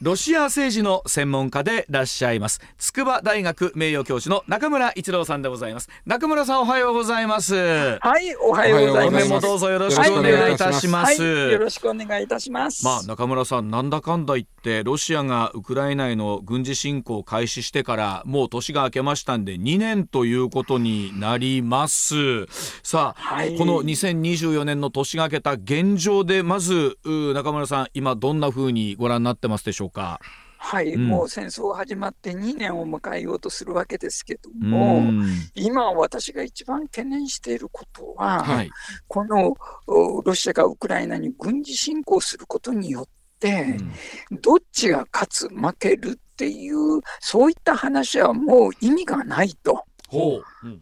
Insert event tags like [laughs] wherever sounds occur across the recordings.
ロシア政治の専門家でいらっしゃいます。筑波大学名誉教授の中村一郎さんでございます。中村さんおはようございます。はい、おはようございます。どうぞよろしくお願いいたします、はい、よろしくお願いいたします。まあ中村さんなんだかんだ言ってロシアがウクライナへの軍事侵攻を開始してからもう年が明けましたんで2年ということになります。さあ、はい。この2024年の年が明けた現状でまずう中村さん今どんな風にご覧になってますでしょうか？はい、うん。もう戦争始まって2年を迎えようとするわけですけどうも、ん。今私が一番懸念していることは、はい。このおロシアがウクライナに軍事侵攻することによって、どっちが勝つ、負けるっていう、そういった話はもう意味がないと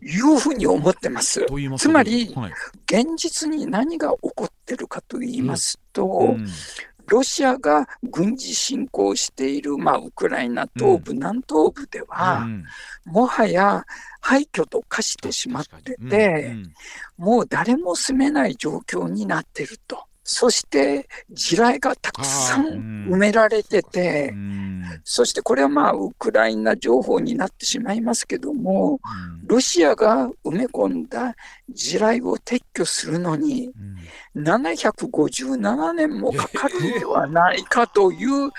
いうふうに思ってます。つまりはい。現実に何が起こってるかと言いますと、うんロシアが軍事侵攻している、まあ、ウクライナ東部、南東部では、うん。もはや廃墟と化してしまってて、もう誰も住めない状況になっていると。そして地雷がたくさん埋められてて、うん。そしてこれはまあウクライナ情報になってしまいますけども、うん。ロシアが埋め込んだ地雷を撤去するのに、うん。757年もかかるのではないかという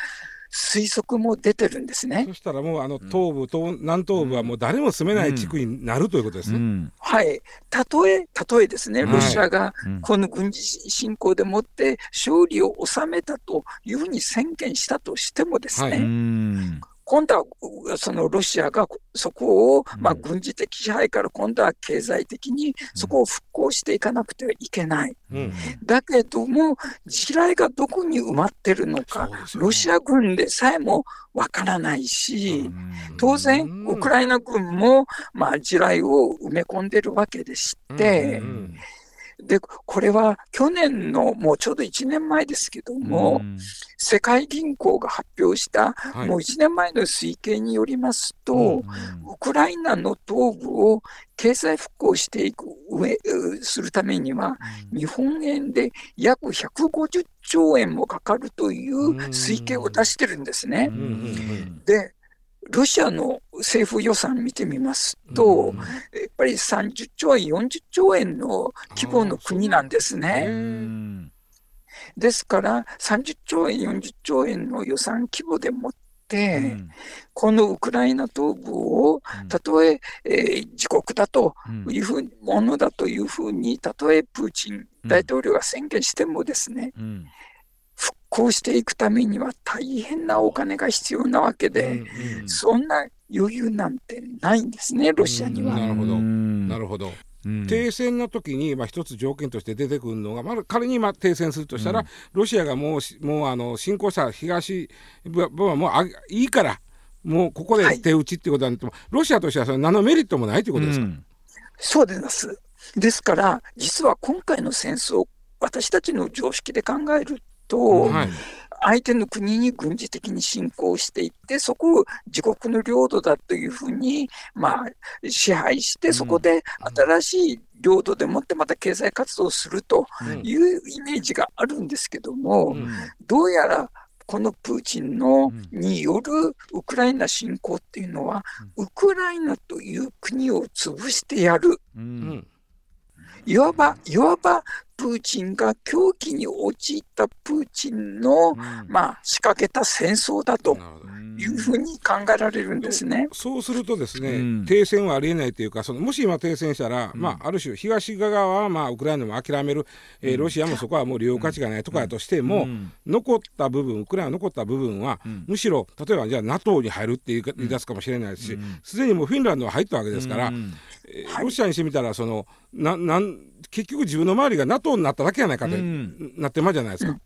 推測も出てるんですね。そしたらもうあの東部、東南東部はもう誰も住めない地区になるということですね。うん。はい。たとえ、たとえですね、はい。ロシアがうん。この軍事侵攻でもって勝利を収めたというふうに宣言したとしてもですね、はういん今度はそのロシアがそこを、まあ、うん軍事的支配から今度は経済的にそこを復興していかなくてはいけない。うん。だけども、地雷がどこに埋まってるのか、ね。ロシア軍でさえもわからないし、当然、うん。ウクライナ軍も、まあ、地雷を埋め込んでるわけでして、うんで、これは去年のもうちょうど1年前ですけども、うん世界銀行が発表した、はい。もう1年前の推計によりますと、うんウクライナの東部を経済復興していく上うするためには、日本円で約150兆円もかかるという推計を出してるんですね。で、ロシアの政府予算見てみますと、うん。やっぱり30兆円、40兆円の規模の国なんですへね。うん。ですから、30兆円、40兆円の予算規模でもって、このウクライナ東部を、たとええー自国だとうん。いうふうにものだというふうに、たとえプーチン大統領が宣言してもですね、うん復興していくためには大変なお金が必要なわけで、うんそんな余裕なんてないんですね、ロシアには。なるほどうんなるほど。うん停戦の時にまあ一つ条件として出てくるのが、まあ、仮にまあ停戦するとしたら、うんロシアがもうしもうあの侵攻した東部はもうあいいからもうここで手打ちっていうことになっても、ロシアとしてはそれ何のメリットもないということですか？うんそうです。ですから、実は今回の戦争、私たちの常識で考えると、はい。相手の国に軍事的に侵攻していって、そこを自国の領土だというふうに、まあ、支配して、そこで新しい領土でもってまた経済活動をするとうん。いうイメージがあるんですけども、うん。どうやらこのプーチンのうん。によるウクライナ侵攻っていうのは、ウクライナという国を潰してやる。ううんんいわば、いわば、プーチンが狂気に陥ったプーチンの、まあ、仕掛けた戦争だというふうに考えられるんですね。そうするとですね、うん。停戦はありえないというかそのもし今停戦したら、まあ、ある種東側はまあウクライナも諦める、えーロシアもそこはもう利用価値がないとかやとしても、うん。残った部分ウクライナの残った部分は、うん。むしろ例えばじゃあ NATO に入るって言い出すかもしれないしうん。すで、にもうフィンランドは入ったわけですから、うん。えーロシアにしてみたらそのななん結局自分の周りが NATO になっただけやないかと、うん。なってまうじゃないですか。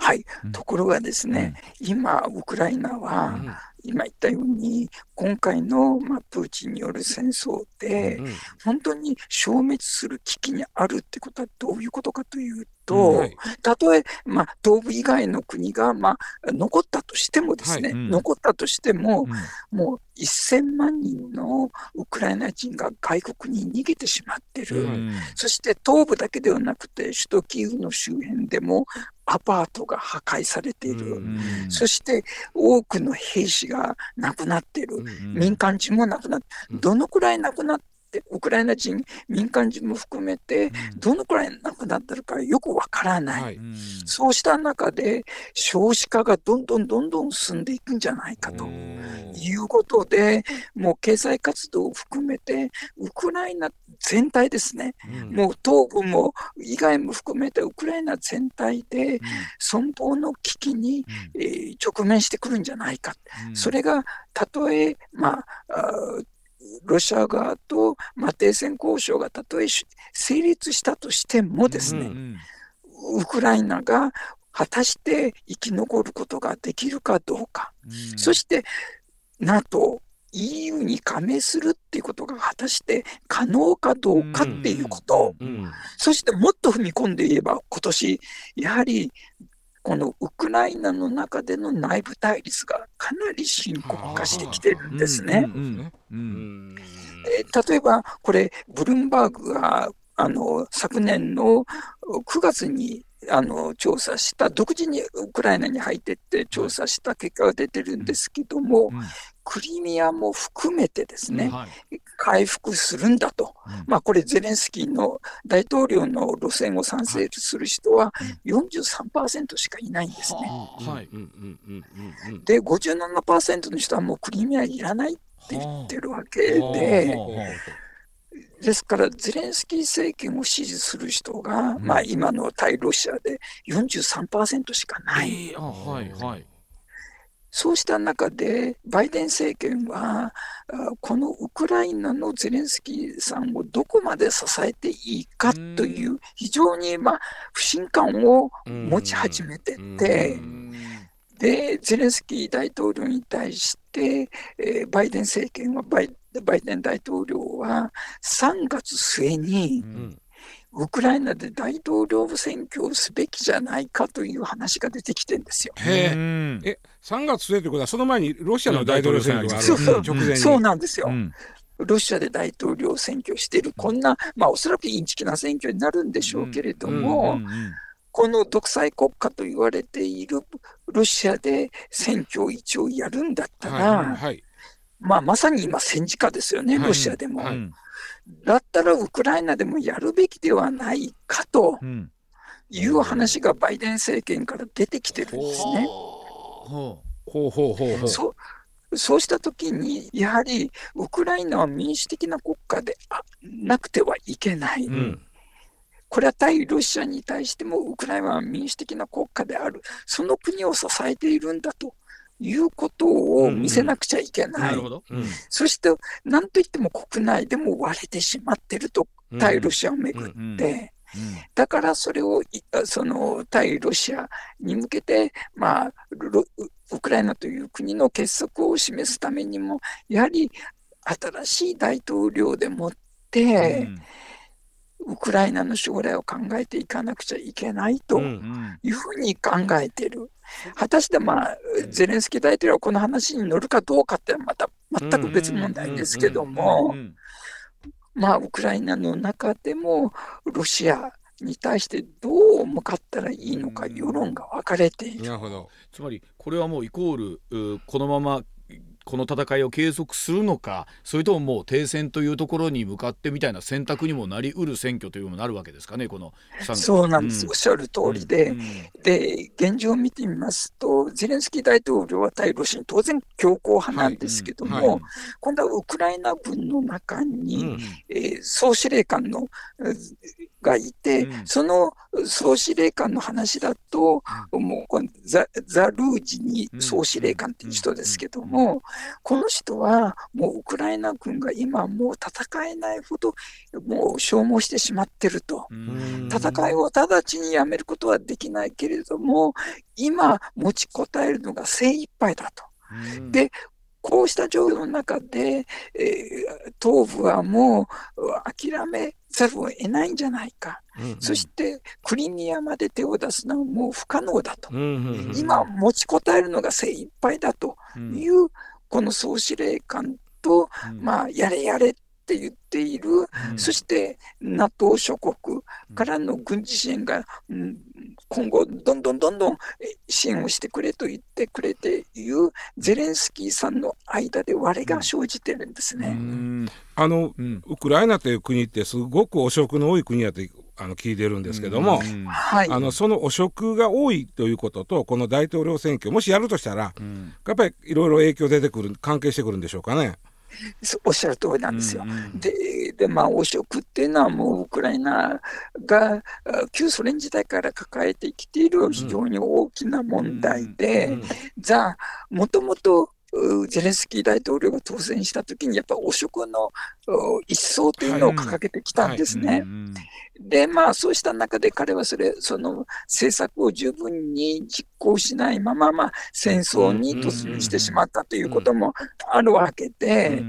はい、ところがですね、今、ウクライナは、今言ったように、今回の、まあ、プーチンによる戦争で、本当に消滅する危機にあるってことはどういうことかというと、たとえ、まあ、東部以外の国が、まあ、残ったとしてもですね、残ったとしても、もう1000万人のウクライナ人が外国に逃げてしまってる、そして東部だけではなくて、首都キーウの周辺でもアパートが破壊されている、そして多くの兵士が亡くなっている、民間人も亡くなって、どのくらい亡くなって、ウクライナ人、民間人も含めて、どのくらい亡くなってるかよくわからない、そうした中で、少子化がどんどんどんどん進んでいくんじゃないかということで、もう経済活動を含めて、ウクライナ全体ですね、うん、もう東部も以外も含めてウクライナ全体で存亡の危機に、うん、えー、直面してくるんじゃないか、うん、それがたとえ、まあ、ロシア側と、まあ、停戦交渉がたとえ成立したとしてもですね、うんうん、ウクライナが果たして生き残ることができるかどうか、そして NATO、EU に加盟するっていうことが果たして可能かどうかっていうこと、そしてもっと踏み込んで言えば、今年やはりこのウクライナの中での内部対立がかなり深刻化してきてるんですね。例えば、これ、ブルームバーグがあの昨年の9月にあの調査した、独自にウクライナに入ってって調査した結果が出てるんですけども、クリミアも含めてですね、はい、回復するんだと、うん、まあ、これ、ゼレンスキーの大統領の路線を賛成する人は43%しかいないんですね。はい、で、57%の人はもうクリミアいらないって言ってるわけで、ですから、ゼレンスキー政権を支持する人が、うん、まあ、今の対ロシアで43%しかない。えーはいはい。そうした中で、バイデン政権は、このウクライナのゼレンスキーさんをどこまで支えていいかという、非常にまあ不信感を持ち始めてて、で、ゼレンスキー大統領に対して、えー、バイデン政権はバイ、バイデン大統領は3月末に、うん。ウクライナで大統領選挙をすべきじゃないかという話が出てきてるんですよ。へえ、3月末ということは、その前にロシアの大統領選挙がある、そう直前に。そうなんですよ。うん。ロシアで大統領選挙している、こんな、まあ、おそらくインチキな選挙になるんでしょうけれども、この独裁国家と言われているロシアで選挙を一応やるんだったら、はい。はい、まあ、まさに今、戦時下ですよね、ロシアでも。はい。だったらウクライナでもやるべきではないかという話がバイデン政権から出てきてるんですね。そう。したときに、やはりウクライナは民主的な国家でなくてはいけない。うん、これは対ロシアに対してもウクライナは民主的な国家である、その国を支えているんだということを見せなくちゃいけない。うんうん。そして、なんといっても国内でも割れてしまってると、対ロシアをめぐって。だからそれをその対ロシアに向けて、まあ、ウクライナという国の結束を示すためにも、やはり新しい大統領でもって、うんウクライナの将来を考えていかなくちゃいけないというふうに考えている。果たしてまあ、ゼレンスキー大統領はこの話に乗るかどうかってまた全く別問題ですけども、まあ、ウクライナの中でもロシアに対してどう向かったらいいのか世論が分かれている。なるほど。つまりこれはもうイコールこのままこの戦いを継続するのかそれとももう停戦というところに向かってみたいな選択にもなりうる選挙というのもなるわけですかねこのそうなんです、うん、おっしゃる通りで、うん。で現状を見てみますとゼレンスキー大統領は対ロシアに当然強硬派なんですけども、はい。はい、今度はウクライナ軍の中に、うん、えー、総司令官のがいて、うん、その総司令官の話だと、もうこのザザ・ルージに総司令官っていう人ですけども、この人はもうウクライナ軍が今もう戦えないほどもう消耗してしまってると。戦いを直ちにやめることはできないけれども、今持ちこたえるのが精一杯だと。で、こうした状況の中で、えー、東部はもう諦めざるを得ないんじゃないか、うんうん、そしてクリミアまで手を出すのはもう不可能だと、うんうんうん、今持ちこたえるのが精一杯だという、この総司令官と、まあ、やれやれって言っている、うん、そして NATO 諸国からの軍事支援が、うん、今後、どんどんどんどん支援をしてくれと言ってくれているゼレンスキーさんの間で割れが生じてるんですね。あの、ウクライナという国ってすごく汚職の多い国やとあの聞いてるんですけども、あのその汚職が多いということとこの大統領選挙もしやるとしたら、やっぱりいろいろ影響出てくる関係してくるんでしょうかね。おっしゃる通りなんですよ。うんうん、でで、まあ、汚職っていうのはもうウクライナが旧ソ連時代から抱えてきている非常に大きな問題で、じゃあ、もともとゼレンスキー大統領が当選したときに、やっぱ汚職の一掃というのを掲げてきたんですね。で、まあ、そうした中で彼はそれ、その政策を十分に実行しないまま、まあ、戦争に突入してしまったということもあるわけで、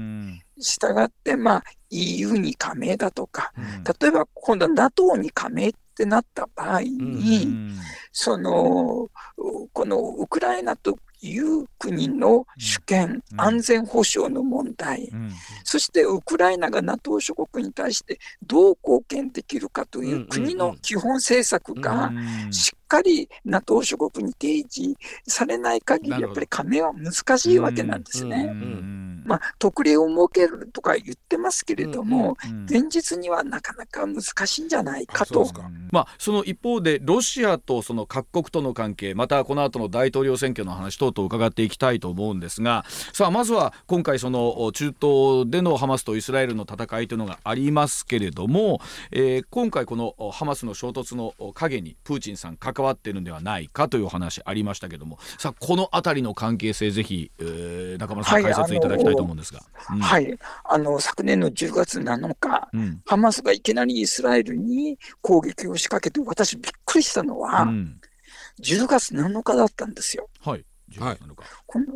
したがって、まあ、EU に加盟だとか、例えば今度は NATO に加盟ってなった場合に、その、このウクライナという国の主権、うん、安全保障の問題、うん、そしてウクライナが NATO 諸国に対してどう貢献できるかという国の基本政策がしっかり NATO 諸国に提示されない限り、やっぱり加盟は難しいわけなんですね。まあ、特例を設けるとか言ってますけれども、現実にはなかなか難しいんじゃないかと。まあ、その一方で、ロシアとその各国との関係、またこの後の大統領選挙の話等々伺っていきたいと思うんですが、さあ、まずは今回、その中東でのハマスとイスラエルの戦いというのがありますけれども、えー、今回、このハマスの衝突の陰にプーチンさん、関わっているんではないかという話ありましたけども、さあ、この辺りの関係性、ぜひ、えー、中村さん、解説いただきたいと思うんですが。はい、うん。はい、あの昨年の10月7日、うん、ハマスがいきなりイスラエルに攻撃を仕掛けて、私、びっくりしたのは、うん、10月7日だったんですよ。はい、10月7日。この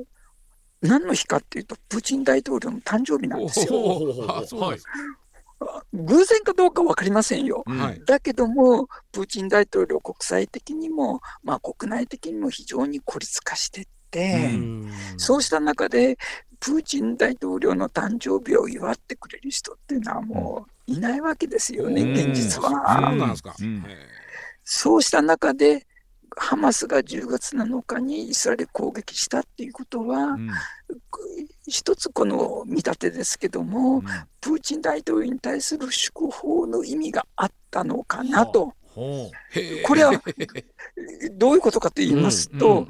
何の日かっていうと、プーチン大統領の誕生日なんですよ。はい。偶然かどうか分かりませんよ、はい、だけども、プーチン大統領、国際的にも、まあ、国内的にも非常に孤立化してって、そうした中で、プーチン大統領の誕生日を祝ってくれる人っていうのはもういないわけですよね、現実は。そうなんですか、そうした中で、ハマスが10月7日にイスラエル攻撃したっていうことは、うん、一つこの見立てですけども、うん、プーチン大統領に対する祝砲の意味があったのかなと。これはどういうことかと言いますと、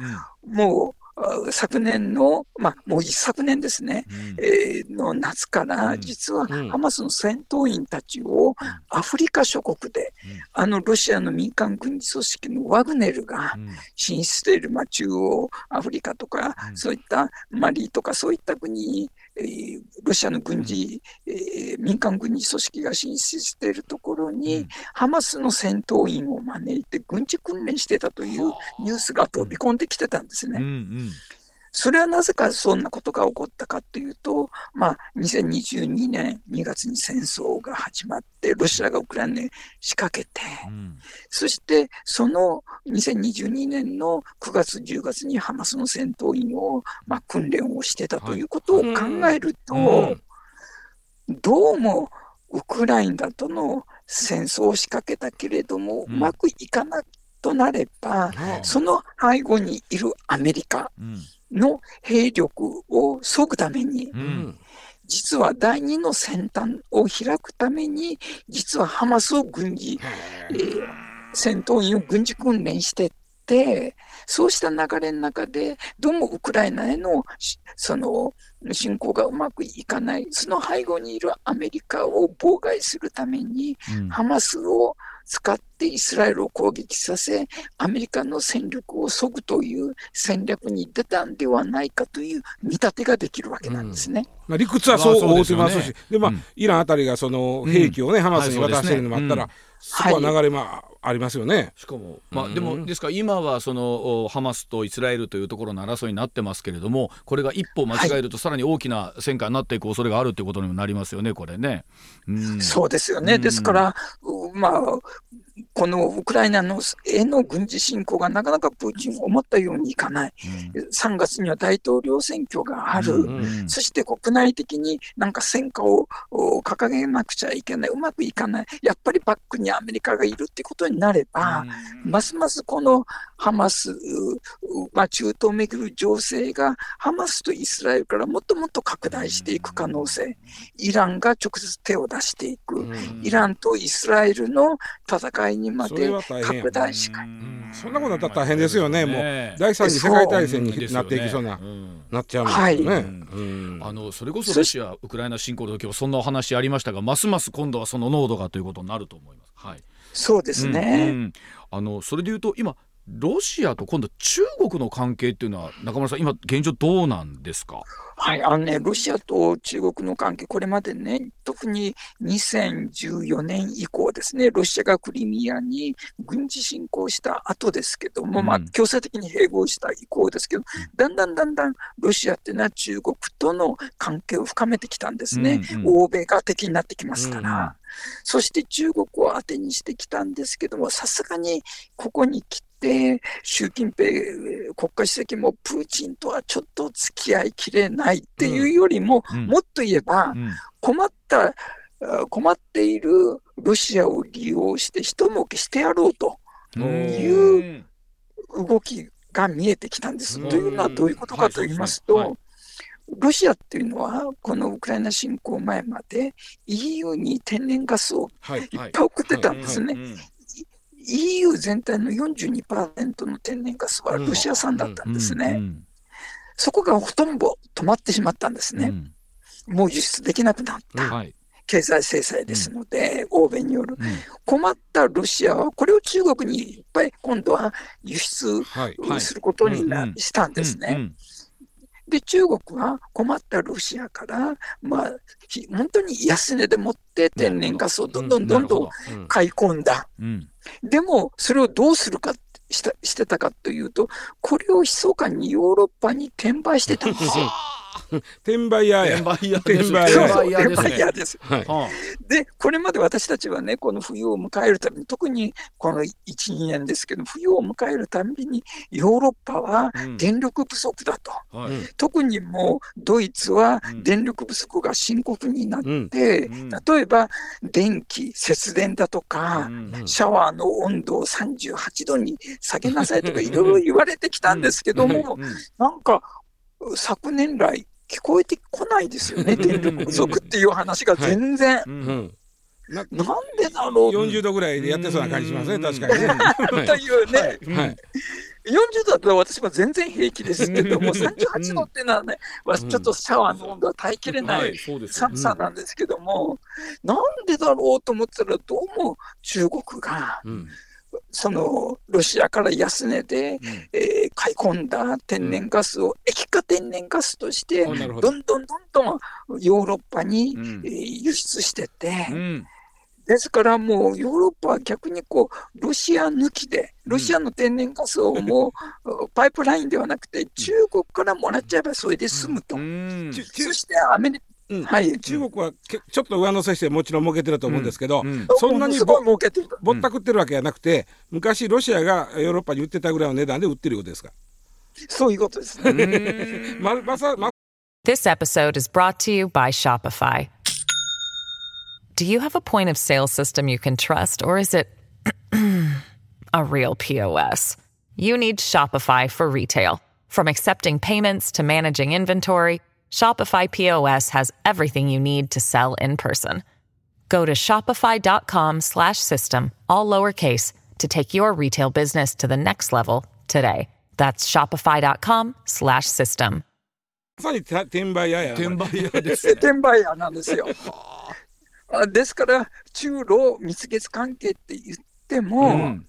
もう昨年の、まあ、もう一昨年ですね、うん、えー、の夏から、実はハマスの戦闘員たちをアフリカ諸国で、うん、あのロシアの民間軍事組織のワグネルが進出している、まあ、中央アフリカとか、そういったマリとか、そういった国にロシアの軍事、えー、民間軍事組織が進出しているところに、うん、ハマスの戦闘員を招いて軍事訓練してたというニュースが飛び込んできてたんですね。うんうんそれはなぜかそんなことが起こったかというと、まあ、2022年2月に戦争が始まって、ロシアがウクライナに仕掛けて、うん、そしてその2022年の9月、10月にハマスの戦闘員を、まあ、訓練をしてたということを考えると、はいうん、どうもウクライナとの戦争を仕掛けたけれども、うまくいかないとなれば、その背後にいるアメリカ、の兵力を削ぐために、うん、実は第二の先端を開くために、実はハマスを軍事、えー、戦闘員を軍事訓練してって、そうした流れの中で、どうもウクライナへのその侵攻がうまくいかない、その背後にいるアメリカを妨害するために、うん、ハマスを使ってイスラエルを攻撃させ、アメリカの戦力を削ぐという戦略に出たんではないかという見立てができるわけなんですね。まあ、理屈はそう思ってますし、で、まあ、イランあたりがその兵器をね、ハマスに渡してるのもあったら、そこは流れまあありますよね。しかも、まあ、でも、ですから今はそのハマスとイスラエルというところの争いになってますけれどもこれが一歩間違えるとさらに大きな戦火になっていく恐れがあるということにもなりますよねこれね。うん、そうですよね、ですから、まあこのウクライナのへの軍事侵攻がなかなかプーチン思ったようにいかない、うん、3月には大統領選挙がある、うん。うん、そして国内的になんか戦果を掲げなくちゃいけない、うまくいかない、やっぱりバックにアメリカがいるってことになれば、うん、ますますこのハマス、まあ、中東をめぐる情勢がハマスとイスラエルからもっともっと拡大していく可能性、イランが直接手を出していく、イランとイスラエルの戦いにまで拡大しかそんなことだったら大変ですよね、もう第三次世界大戦になっていきそうな、なっちゃうんですよね。あのそれこそロシア、ウクライナ侵攻の時はそんなお話ありましたが、ますます今度はその濃度がということになると思います。はい、そうですね、あのそれでいうと今ロシアと今度中国の関係っていうのは中村さん今現状どうなんですか？はい、あのね、ロシアと中国の関係、これまでね、特に2014年以降ですね、ロシアがクリミアに軍事侵攻した後ですけども、うん、まあ、強制的に併合した以降ですけど、だんだんだんだんロシアっていうのは中国との関係を深めてきたんですね。うんうん、欧米が敵になってきますから。うんうんそして中国を当てにしてきたんですけども、さすがにここに来で、習近平国家主席もプーチンとはちょっと付き合いきれないっていうよりも、うん、もっと言えば、困った、困っているロシアを利用して一儲けしてやろうという動きが見えてきたんです。というのはどういうことかと言いますと、ロシアっていうのは、このウクライナ侵攻前まで EU に天然ガスをいっぱい送ってたんですね。EU 全体の42%の天然ガスはロシア産だったんですね。そこがほとんど止まってしまったんですね。うん、もう輸出できなくなった。経済制裁ですので、うん、欧米による、うん、困ったロシアは、これを中国にいっぱい今度は輸出することにな、したんですね。で、中国は困ったロシアから、まあ、本当に安値でもって天然ガスをどんどんどんどん買い込んだ。でも、それをどうするかしたしてたかというと、これを密かにヨーロッパに転売してたんですよ。[laughs] [laughs] 転売屋や。転売屋です。転売屋です。で、これまで私たちはね、この冬を迎えるたびに、特にこの1、2年ですけど、冬を迎えるたびに、ヨーロッパは電力不足だと。うん、特にもう、ドイツは電力不足が深刻になって、うん、例えば、電気、節電だとか、シャワーの温度を38度に下げなさいとか、[laughs] いろいろ言われてきたんですけども、なんか、昨年来聞こえてこないですよね、電力不足っていう話が全然。はい。うん。ななんでだろう？40度ぐらいでやってそうな感じしますね、確かにね。というね、はい、40度だと私は全然平気ですけども、38度っていうのはね、ちょっとシャワーの温度は耐えきれない寒さなんですけども、なんでだろうと思ったら、どうも中国が、うんそのロシアから安値で、うん、えー、買い込んだ天然ガスを液化天然ガスとして、ど。んどんどんどんヨーロッパに、うん、えー、輸出してて、うん、ですからもうヨーロッパは逆にこうロシア抜きで、ロシアの天然ガスをもう、[laughs] パイプラインではなくて、中国からもらっちゃえばそれで済むと。そしてアメリカはい、中国はけちょっと上乗せしてもちろん儲けてると思うんですけど、うんうん、そんなにぼぼったくってるわけじゃなくて昔ロシアがヨーロッパに売ってたぐらいの値段で売ってることですかそういうことですね。ままさま This episode is brought to you by Shopify. Do you have a point of sale system you can trust or is it a real POS? You need Shopify for retail. From accepting payments to managing inventory Shopify POS has everything you need to sell in person. Go to shopify.com/system all lowercase to take your retail business to the next level today. That's shopify.com/system. まさに転売屋や。転売屋です、ね。転売屋なんですよ。ですから中ロ蜜月関係って言っ しても、うん、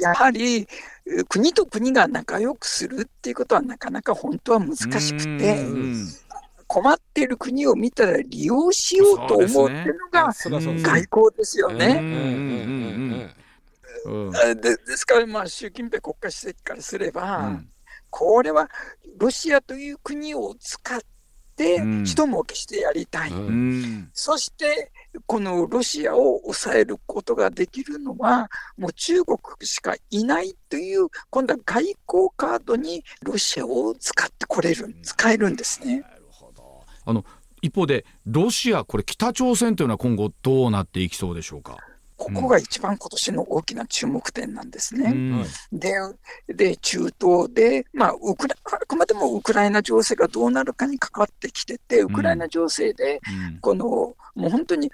やはり国と国が仲良くするっていうことはなかなか本当は難しくて、うん [laughs] [laughs] 困っている国を見たら利用しようと思うっていうのが外交ですよね。ですから、まあ、習近平国家主席からすれば、うん、これはロシアという国を使って、一儲けしてやりたい、うん、そしてこのロシアを抑えることができるのは、もう中国しかいないという、今度は外交カードにロシアを使ってこれる、使えるんですね。あの一方でロシアこれ北朝鮮というのは今後どうなっていきそうでしょうか？ここが一番今年の大きな注目点なんですね。うん、でで、中東で、まあ、ウクラ [laughs] あくまでもウクライナ情勢がどうなるかに関わってきてて、ウクライナ情勢で、この、もう本当に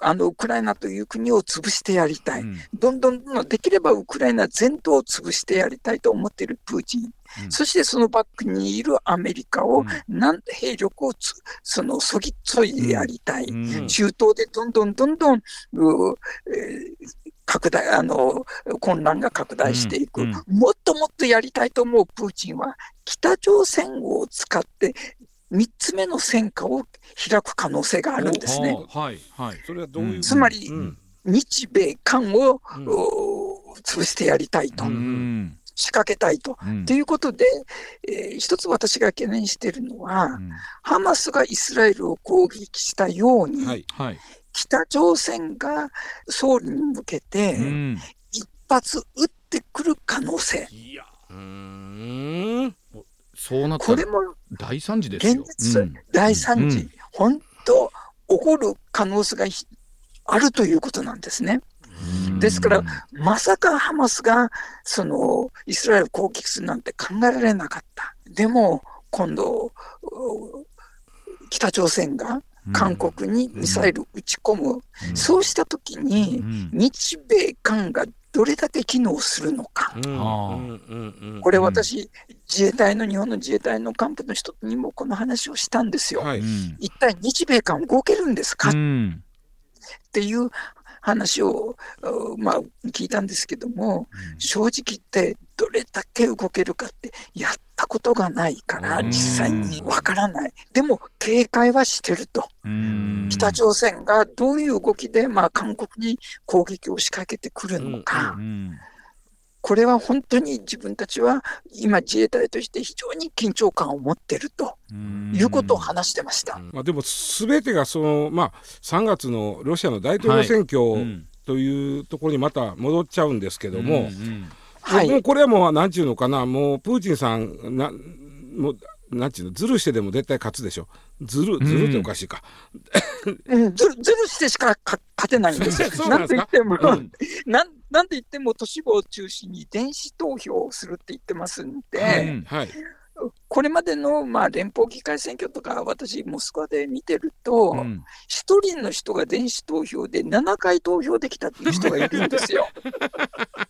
あのウクライナという国を潰してやりたい、うん、どんどんどんできればウクライナ全土を潰してやりたいと思っているプーチン、うん、そしてそのバックにいるアメリカを、なん兵力をつそのそぎっそいでやりたい、うん、中東でどんどんどんどん、えー、拡大あの混乱が拡大していく、もっともっとやりたいと思うプーチンは、北朝鮮を使って3つ目の戦火を開く可能性があるんですね。はいはい、それはどういうつまり、うん、日米韓を、うん、潰してやりたいと。うん。仕掛けたいと。と、うん、いうことで、えー、一つ私が懸念しているのは、うん、ハマスがイスラエルを攻撃したように、はいはい、北朝鮮が総理に向けて、一発撃ってくる可能性。いや。うん。そうなったら大惨事ですよ。現実、うん、大惨事、うん、本当、起こる可能性があるということなんですね。ですから、まさかハマスがそのイスラエル攻撃するなんて考えられなかった。でも、今度、北朝鮮が韓国にミサイル撃ち込む、うん、そうしたときに、日米韓がどれだけ機能するのか、これ私、自衛隊の日本の自衛隊の幹部の人にもこの話をしたんですよ。はい、一体日米韓動けるんですか、うん、っていう話を、まあ、聞いたんですけども、うん、正直言ってどれだけ動けるかってやったことがないから実際にわからない。でも警戒はしてると。北朝鮮がどういう動きで、まあ、韓国に攻撃を仕掛けてくるのか。これは本当に自分たちは今自衛隊として非常に緊張感を持っているということを話してました。まあ、でもすべてがその、まあ、3月のロシアの大統領選挙というところにまた戻っちゃうんですけども、はい、もうこれはもうなんちゅうのかなもうプーチンさんなもうなんちゅうのずるしてでも絶対勝つでしょ。ずるずるっておかしいか、うん、ずるずるしてしか勝てないんですよ。なんて言っても、うん、なんなんて言っても都市部を中心に電子投票をするって言ってますんで、はいはい、これまでのまあ連邦議会選挙とか、私、モスクワで見てると、一、うん、人の人が電子投票で7回投票できたっていう人がいるんですよ。[laughs]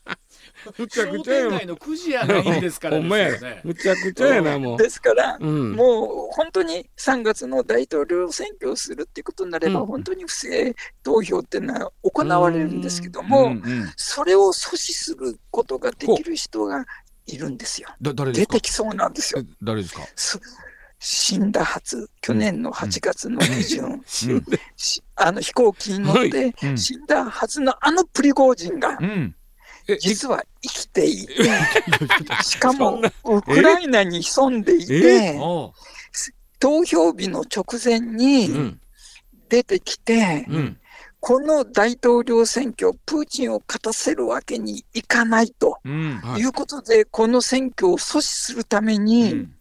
むちゃくちゃやのくじやないんですからね。[laughs] むちゃくちゃやな、もう。ですから、うん、もう本当に3月の大統領選挙をするっていうことになれば、うん、本当に不正投票っていうのは行われるんですけども、うんうん、それを阻止することができる人がいるんですよ。出てきそうなんですよ。誰ですか？死んだはず、去年の8月の下旬、うん、あの飛行機に乗って死んだはずのあのプリゴージンが、うん実は生きていて、[laughs] しかもウクライナに潜んでいて、投票日の直前に出てきて、うん、この大統領選挙、プーチンを勝たせるわけにいかないと、い。うことで、この選挙を阻止するために、うん、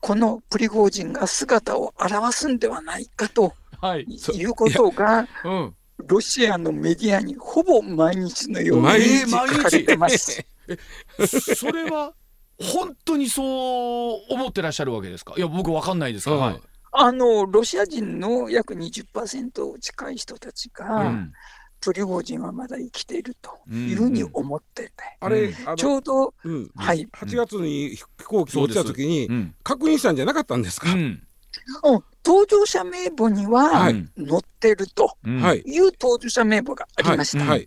このプリゴージンが姿を現すんではないかと、はい、いうことが、うんロシアのメディアにほぼ毎日のように書かれてます。[laughs] それは本当にそう思ってらっしゃるわけですか？いや僕わかんないですか、はい、あのロシア人の約20%近い人たちが、うん、プリゴジンはまだ生きているというふうに思ってて、うんうん、あれちょうど、うん、はい、8月に飛行機落ちた時に、確認したんじゃなかったんですか、うん搭乗者名簿には載ってるとい。う搭乗者名簿がありました。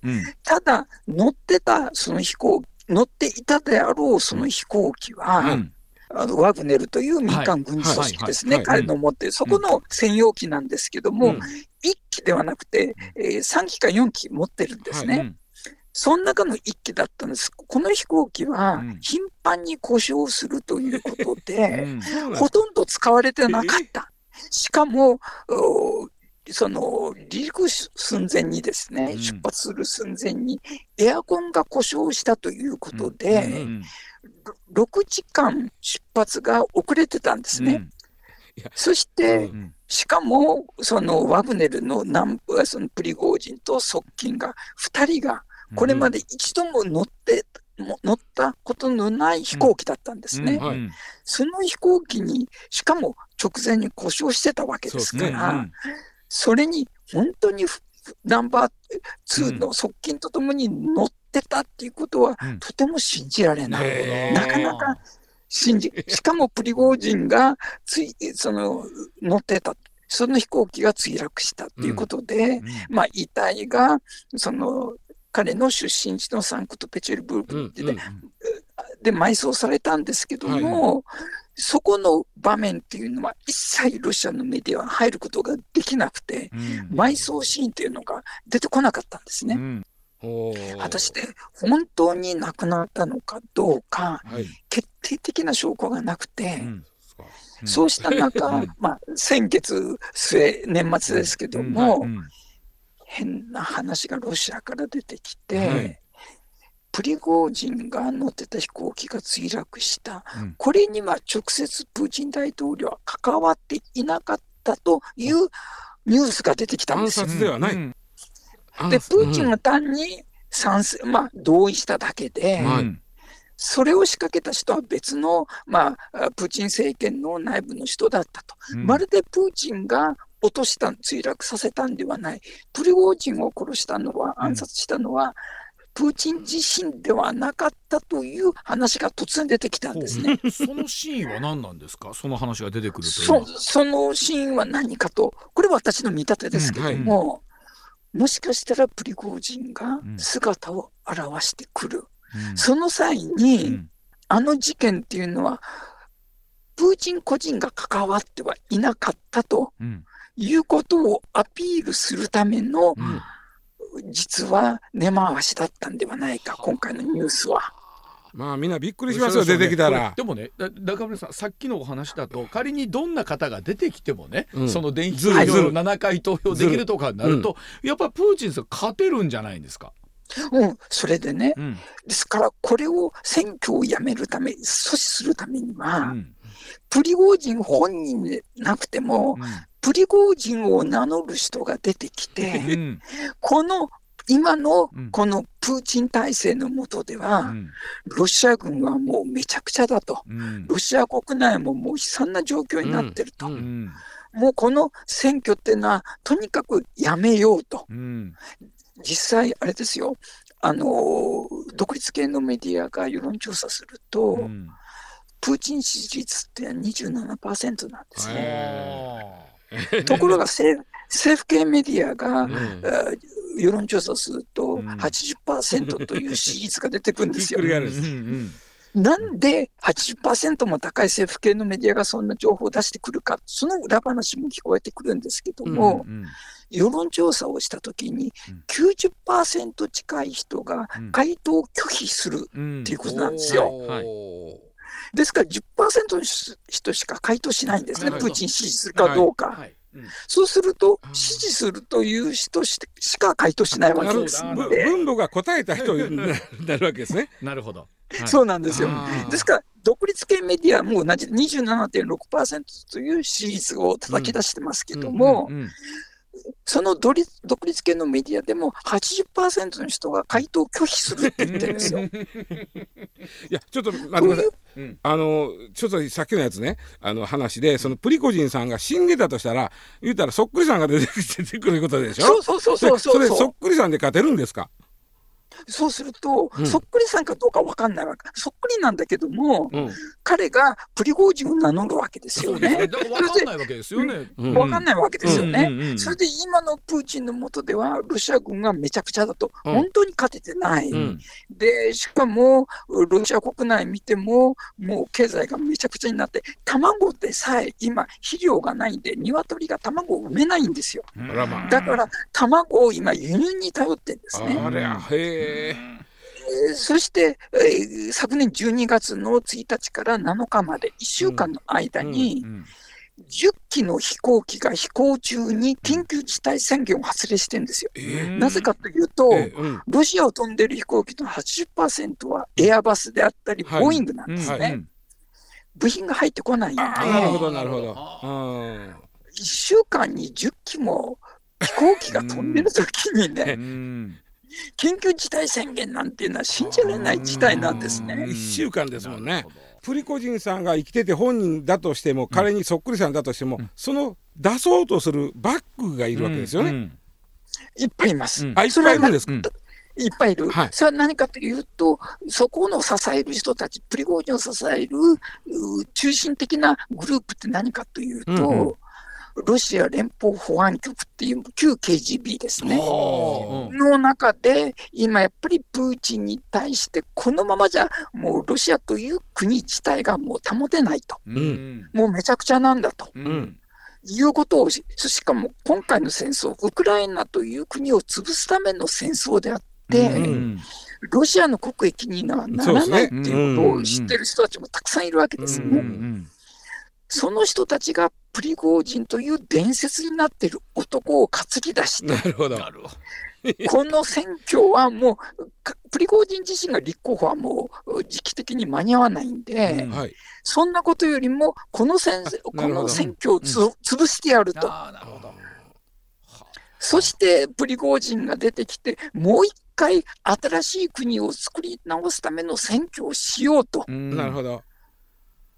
ただ、乗ってたその飛行乗っていたであろうその飛行機は、あのワグネルという民間軍事組織ですね、彼の持ってる、そこの専用機なんですけども、うん、1機ではなくて、えー、3機か4機持ってるんですね。はいその中の1機だったんです。この飛行機は頻繁に故障するということで、うん、ほとんど使われてなかった。しかも、その離陸寸前にですね、うん、出発する寸前にエアコンが故障したということで、うん。うん、6時間出発が遅れてたんですね。そして、しかも、そのワグネルの南部はそのプリゴージンと側近が2人が、これまで一度も乗って、乗ったことのない飛行機だったんですね。その飛行機に、しかも直前に故障してたわけですから、それに本当にナンバー2の側近とともに乗ってたっていうことは、とても信じられない。なかなか信じ、しかもプリゴージンがつい、その、乗ってた。その飛行機が墜落したっていうことで、うん、まあ、遺体が、その、彼の出身地のサンクトペチェルブルクで,、でで埋葬されたんですけども、はいそこの場面っていうのは一切ロシアのメディアは入ることができなくて、うん、埋葬シーンっていうのが出てこなかったんですね。うん、果たして本当に亡くなったのかどうか、はい、決定的な証拠がなくて、うん。そうした中、[laughs] まあ、先月末、年末ですけども、変な話がロシアから出てきて、はい。プリゴージンが乗ってた飛行機が墜落した、うん、これには直接プーチン大統領は関わっていなかったというニュースが出てきたんですよ。ではない。で、プーチンが単に賛成、まあ、同意しただけで、それを仕掛けた人は別の、まあ、プーチン政権の内部の人だったと。うん、まるでプーチンが落とした、墜落させたんではない。プリゴージンを殺したのは、暗殺したのは、プーチン自身ではなかったという話が突然出てきたんですね。[laughs] そのシーンは何なんですか？その話が出てくるとそそのシーンは何かと、これは私の見立てですけども、うんはい、もしかしたらプリゴージンが姿を現してくる。うん、その際に、うん、あの事件っていうのは、プーチン個人が関わってはいなかったということをアピールするための、実は根回しだったんではないか、今回のニュースは。まあみんなびっくりしますよ、出てきたら。でもね、中村さん、さっきのお話だと、仮にどんな方が出てきてもね、うん、その電気投票7回投票できるとかになると、やっぱプーチンさん、勝てるんじゃないんですか？うん、それでね、うん、ですから、これを選挙をやめるため、阻止するためには、うん、プリゴージン本人でなくても、プリゴージンを名乗る人が出てきて、うん、この今のこのプーチン体制の下では、うん、ロシア軍はもうめちゃくちゃだと、うん、ロシア国内ももう悲惨な状況になってると、もうこの選挙っていうのは、とにかくやめようと、実際、あれですよ、あの独立系のメディアが世論調査すると、プーチン支持率って27%なんですね。[laughs] ところが政府系メディアが、うん、世論調査すると80%という支持率が出てくるんですよ。なんで80%も高い政府系のメディアがそんな情報を出してくるか、その裏話も聞こえてくるんですけども、うんうん、世論調査をしたときに90%近い人が回答を拒否するっていうことなんですよ。うん。うんはいですから10%の人しか回答しないんですね、プーチン支持するかどうか。はいはいうん、そうすると、支持するという人しか回答しないわけですので。分母が答えた人になるわけですね。なるほど。はい、そうなんですよ。ですから、独立系メディアも同じ27.6%という支持率を叩き出してますけども、うんうんうんその独立独立系のメディアでも80%の人が回答拒否するって言ってるんですよ。[laughs] いやちょっと待ってください。うん、あのちょっとさっきのやつね。あの話でそのプリコジンさんが死んでたとしたら言うたらそっくりさんが出て出てくることでしょ？そうそうそうそうそれそっくりさんで勝てるんですか？そうすると、うん、そっくりさんかどうか分かんないわけ。そっくりなんだけども、うん、彼がプリゴージンを名乗るわけですよね。分かんないわけですよね。分かんないわけですよね。それで今のプーチンのもとでは、ロシア軍がめちゃくちゃだと、本当に勝ててない。で、しかも、ロシア国内見ても、もう経済がめちゃくちゃになって、卵でさえ今、肥料がないんで、鶏が卵を産めないんですよ。だから、卵を今、輸入に頼ってるんですね。あれへそして、えー、昨年12月の1日から7日まで1週間の間に、10機の飛行機が飛行中に緊急事態宣言を発令してるんですよ。えー、なぜかというと、えーうん、ロシアを飛んでる飛行機の80%はエアバスであったり、ボーイングなんですね。はいはい、部品が入ってこないんで。なるほど、なるほど。1週間に10機も飛行機が飛んでる時にね、緊急事態宣言なんていうのは信じられない事態なんですね。1週間ですもんね。プリコジンさんが生きてて本人だとしても、彼にそっくりさんだとしても、うん、その出そうとするバックがいるわけですよね。うん。うん、いっぱいいます。あいっぱいいるんですか、いっぱいいる、はい、それは何かというと、そこの支える人たち、プリゴージンを支える中心的なグループって何かというと、うんうんロシア連邦保安局っていう旧 KGB ですね、の中で、今やっぱりプーチンに対して、このままじゃもうロシアという国自体がもう保てないと、うん、もうめちゃくちゃなんだと。うん。いうことをし、しかも今回の戦争、ウクライナという国を潰すための戦争であって、うん、ロシアの国益にはならないっていうことを知ってる人たちもたくさんいるわけですね。その人たちがプリゴージンという伝説になっている男を担ぎ出して、なるほど。[laughs] この選挙はもう、プリゴージン自身が立候補はもう時期的に間に合わないんで、うん。はい、そんなことよりも、この選この選挙をつ、うん、潰してやると。そして、プリゴージンが出てきて、もう一回新しい国を作り直すための選挙をしようと。なるほど。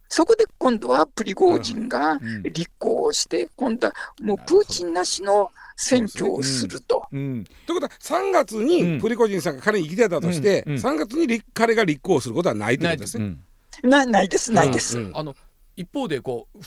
そこで今度はプリゴージンが立候補して、今度はもうプーチンなしの選挙をすると。と、いうことは、3月にプリゴジンさんが彼に生きてたとして、うん、3月に彼が立候補することはないということですね。なないです、ないです。あの一方でこう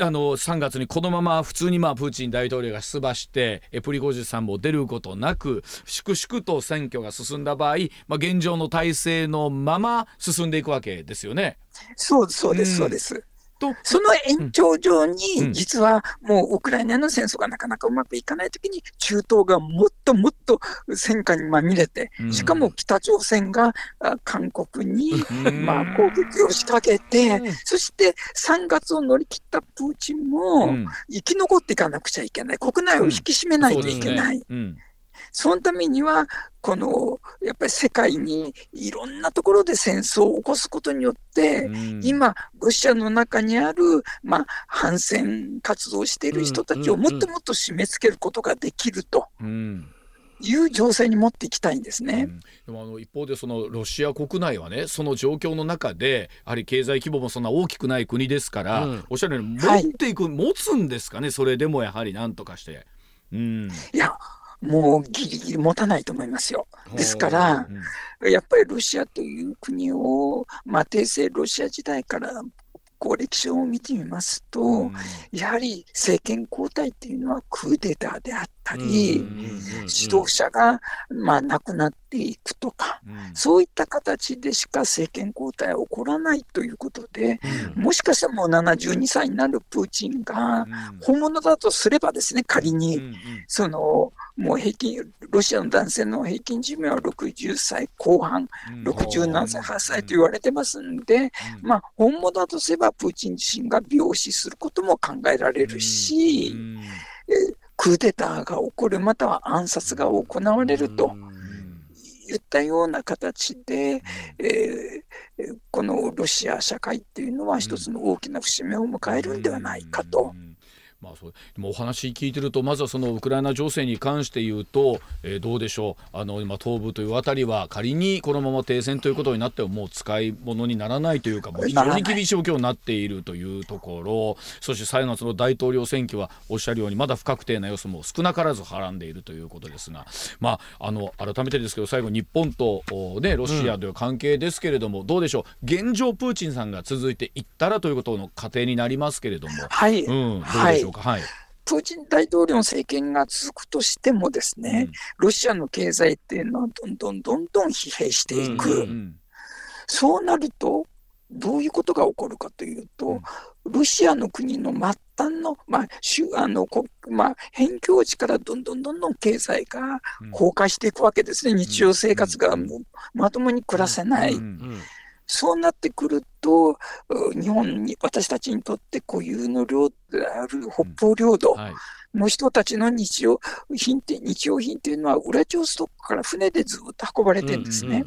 あの3月にこのまま普通にまあプーチン大統領が出馬してえプリゴジンさんも出ることなく粛々と選挙が進んだ場合、まあ、現状の体制のまま進んでいくわけですよね。そうそうです、そうです。とその延長上に、実はもうウクライナの戦争がなかなかうまくいかないときに、中東がもっともっと戦火にまみれて、しかも北朝鮮が韓国にまあ攻撃を仕掛けて、そして3月を乗り切ったプーチンも生き残っていかなくちゃいけない、国内を引き締めないといけない。そのためには、このやっぱり世界にいろんなところで戦争を起こすことによって、うん、今、ロシアの中にある、まあ、反戦活動をしている人たちをもっともっと締め付けることができると。うん。いう情勢に持っていきたいんですね、うん、でもあの一方でそのロシア国内はねその状況の中でやはり経済規模もそんな大きくない国ですから、うん、おっしゃるように持っていく、はい、持つんですかねそれでもやはりなんとかして。うん、いやもうギリギリ持たないと思いますよ。ですから、やっぱりロシアという国を、まあ、帝政ロシア時代からこう歴史を見てみますと、うん、やはり政権交代っていうのはクーデターであったり、指導者がまあ亡くなっていくとか、うん、そういった形でしか政権交代は起こらないということで、うん、もしかしたらもう72歳になるプーチンが本物だとすればですね、仮に、そのもう平均、ロシアの男性の平均寿命は60歳後半、67歳、8歳と言われてますんで、まあ、本物だとすれば、プーチン自身が病死することも考えられるし、クーデターが起こる、または暗殺が行われると。いったような形で、えー、このロシア社会っていうのは一つの大きな節目を迎えるんではないかと。まあ、そうでもお話聞いてるとまずはそのウクライナ情勢に関して言うと、えー、どうでしょう。あの今東部というあたりは仮にこのまま停戦ということになってももう使い物にならないというかもう非常に厳しい状況になっているというところ。そして最後のその大統領選挙はおっしゃるようにまだ不確定な要素も少なからずはらんでいるということですが、まあ、あの改めてですけど最後日本と、ね、ロシアという関係ですけれども、うん、どうでしょう。現状プーチンさんが続いていったらということの過程になりますけれども。はい、うん、どうでしょう。か。はい、はい。プーチン大統領の政権が続くとしてもですね、うん、ロシアの経済っていうのはどんどんどんどん疲弊していく、うんうんうん、そうなるとどういうことが起こるかというと、うん、ロシアの国の末端の,、まああのまあ、辺境地からどんどんどんどん経済が崩壊していくわけですね、日常生活がもうまともに暮らせない。うん。うんそうなってくると、日本に、私たちにとって固有の領土である北方領土の人たちの日用品って、日用品っていうのは、ウラジオストックから船でずっと運ばれてるんですね。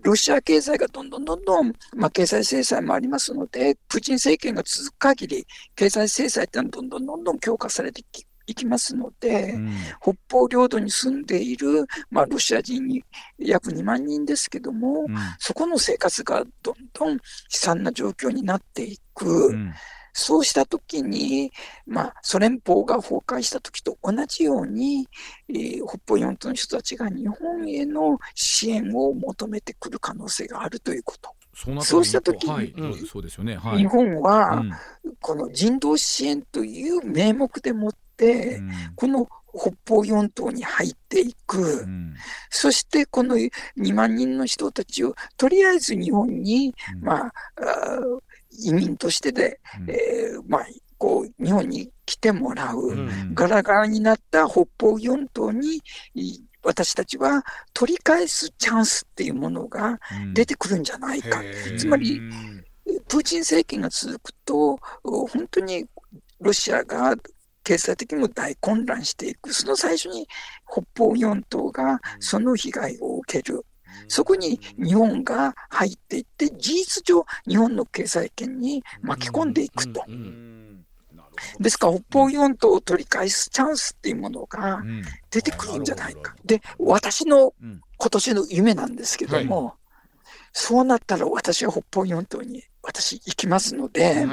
ロシア経済がどんどんどんどん、まあ、経済制裁もありますので、プーチン政権が続く限り、経済制裁ってのはどんどんどんどん強化されていきますので、うん、北方領土に住んでいる、まあ、ロシア人に約2万人ですけども、うん、そこの生活がどんどん悲惨な状況になっていく。うん。そうしたときに、まあ、ソ連邦が崩壊したときと同じように、えー、北方四島の人たちが日本への支援を求めてくる可能性があるということ。そうしたときに、はい、そうですよね、はい、日本は、この人道支援という名目でもっこの北方四島に入っていく、うん、そしてこの2万人の人たちをとりあえず日本に、うん、まあ、移民としてで、うん、えー、まあ、こう日本に来てもらう、ガラガラになった北方四島に私たちは取り返すチャンスっていうものが出てくるんじゃないか。つまり、プーチン政権が続くと、本当にロシアが経済的にも大混乱していく、その最初に北方四島がその被害を受ける。そこに日本が入っていって、事実上、日本の経済圏に巻き込んでいくと。ですから、北方四島を取り返すチャンスっていうものが出てくるんじゃないか。で、私の今年の夢なんですけども、そうなったら私は北方四島に私行きますので、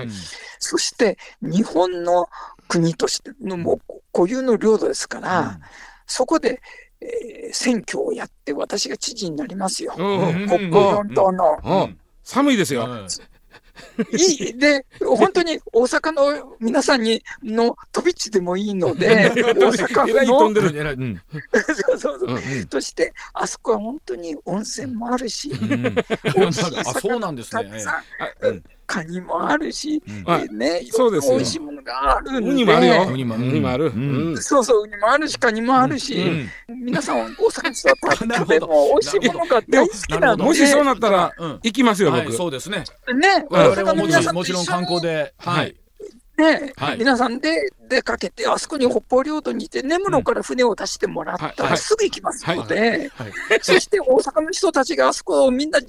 そして日本の国としてのもう固有の領土ですから、そこで、えー、選挙をやって私が知事になりますよ。北方四島の。寒いですよ。いい。で、本当に大阪の皆さんにの飛び地でもいいので、大阪府の、そうそうそう、として、あそこは本当に温泉もあるし、あそうなんですね。カニもあるし、ね、そうです美味しいものがあるんで。ウニもあるよ。ウニもある。そうそう、ウニもあるし、カニもあるし、皆さん、大阪に育ったでも美味しいものが大好きなので。もしそうなったら、行きますよ、僕。そうですね。ね、我々ももちろん観光で。はい。ね、はい、皆さんで出かけて、あそこに北方領土にいて、根室から船を出してもらったらすぐ行きますので、そして大阪の人たちがあそこをみんな、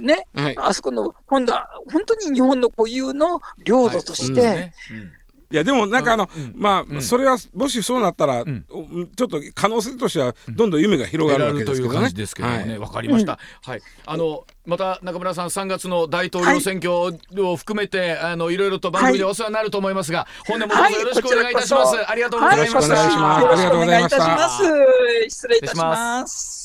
ね、あそこの、今度は本当に日本の固有の領土として、いやでもなんかあの、まあ、それはもしそうなったら、ちょっと可能性としてはどんどん夢が広がるわけですけどね。ですけどね、わ、かりました。はい、あのまた中村さん3月の大統領選挙を含めて、あのいろいろと番組でお世話になると思いますが、本年もどうぞよろしくお願いいたします。ありがとうございました。よろしくお願いいたします。失礼いたします。